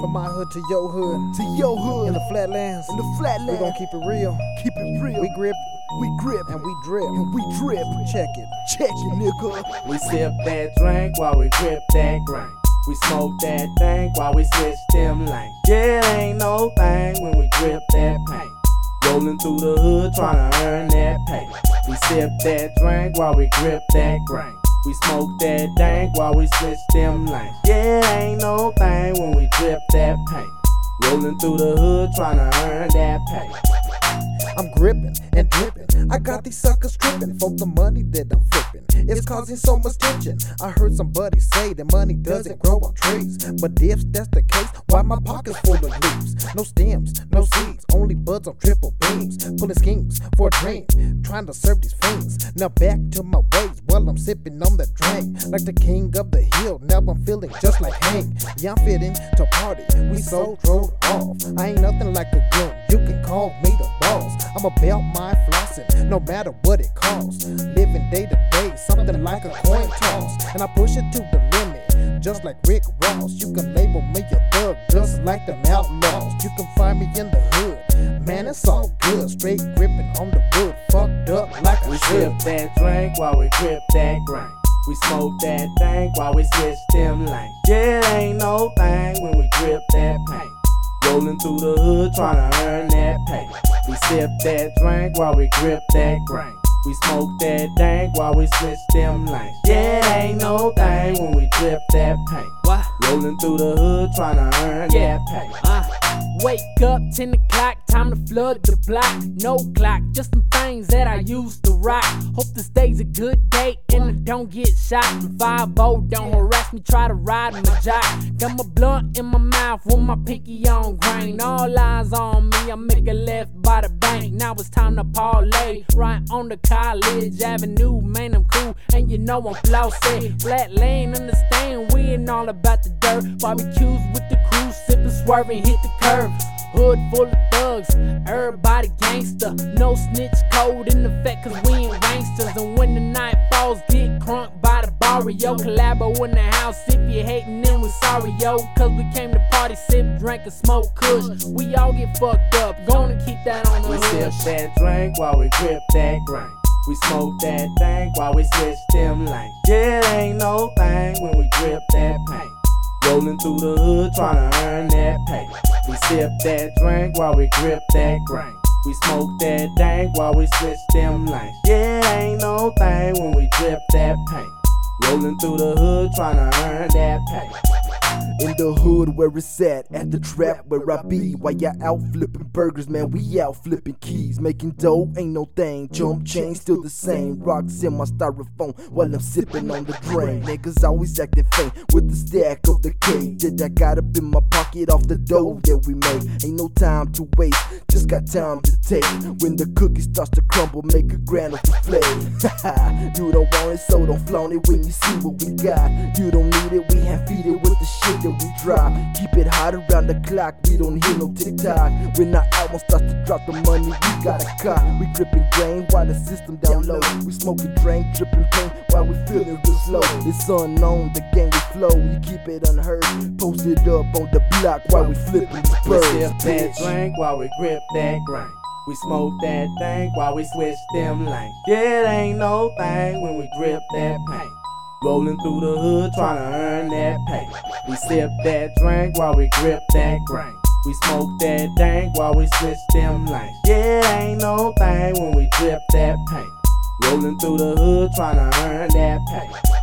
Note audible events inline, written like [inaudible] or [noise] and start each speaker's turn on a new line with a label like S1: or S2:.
S1: From my hood to your hood,
S2: to your hood,
S1: in the flatlands,
S2: in the
S1: flatlands.
S2: we
S1: gon' keep it real.
S2: keep it real.
S1: We grip
S2: we grip
S1: and we drip.
S2: and we drip.
S1: Check it.
S2: Check it, nigga.
S3: We sip that drink while we grip that grain. We smoke that thing while we switch them lanes. Yeah, it ain't no thing when we grip that paint. Rolling through the hood trying to earn that pay. We sip that drink while we grip that grain. We smoke that dank while we switch them lanes. Yeah, ain't no thing when we drip that paint. Rolling through the hood trying to earn that pay.
S1: I'm gripping and dripping. I got these suckers tripping for the money that I'm flipping. It's causing so much tension. I heard somebody say that money doesn't grow on trees. But if that's the case, why my pockets full of leaves? No stems, no seeds, only buds on triple beams. Pulling schemes for a dream, trying to serve these fiends. Now back to my ways while I'm sipping on the drink. Like the king of the hill, now I'm feeling just like Hank. Yeah, I'm fitting to party. We so drove off. I ain't nothing like a goon. You can call me the boss. I'm about my flossing, no matter what it costs. Living day to day, something like a coin toss. And I push it to the limit, just like Rick Ross. You can label me a thug, just like them outlaws. You can find me in the hood. Man, it's all good. Straight gripping on the wood, fucked up like
S3: We sip that drink while we grip that grain. We smoke that thing while we switch them lanes. Yeah, ain't no thing when we grip that paint. Rolling through the hood trying to earn that pay. We sip that drink while we grip that grain. We smoke that dank while we switch them lanes. Yeah, ain't no thing when we drip that paint.
S4: What?
S3: Rolling through the hood trying to earn
S4: Yeah.
S3: that pay.
S4: Uh, wake up, 10 o'clock, time to flood the block. No clock, just some things that I used to rock. Hope this day's a good day and I don't get shot. 5 don't harass me, try to ride my jock. Got my blunt in my mouth with my pinky on grain. All eyes on me, I make a left by the bank. Now it's time to parlay right on the college avenue. Man, I'm cool, and you know I'm flossy. Flat lane, understand, we ain't all about the dirt. Barbecues with the crew, sipping, swerving, hit the curve. Hood full of thugs, everybody gangster. No snitch code in effect, cause we ain't gangsters. And when the night falls, get crunk the. Callabo in the house, if you hating, then we sorry, yo. Cause we came to party, sip, drink, and smoke kush. We all get fucked up, gonna keep that on the
S3: We sip that drink while we grip that grain. We smoke that thing while we switch them lanes. Yeah, it ain't no thing when we grip that paint. Rolling through the hood trying to earn that pay. We sip that drink while we grip that grain. We smoke that dank while we switch them lanes. Yeah, it ain't no thing when we drip that paint. Rolling through the hood trying to earn that pay.
S2: In the hood where it's at, at the trap where I be. While y'all out flipping burgers, man, we out flipping keys. Making dough ain't no thing. Jump chain still the same. Rocks in my styrofoam while I'm sipping on the drain. Niggas always acting faint with the stack of the cake that I got up in my pocket off the dough that we make. Ain't no time to waste, just got time to take. When the cookie starts to crumble, make a grand of the flake. [laughs] you don't want it, so don't flaunt it when you see what we got. You don't need it, we hand feed it with shit that we drop. Keep it hot around the clock, we don't hear no tick tock. When our album starts to drop the money, we got a cop. We gripping grain while the system down low. We smoking drink, dripping paint while we feeling real slow. It's unknown, the game we flow. You keep it unheard, post it up on the block while we flipping the
S3: We
S2: birds.
S3: sip that drink while we grip that grain. We smoke that thing while we switch them lanes. Yeah, it ain't no thing when we drip that paint. Rolling through the hood trying to earn that pay. We sip that drink while we grip that grain. We smoke that dank while we switch them lanes. Yeah, ain't no thing when we drip that paint. Rolling through the hood trying to earn that pay.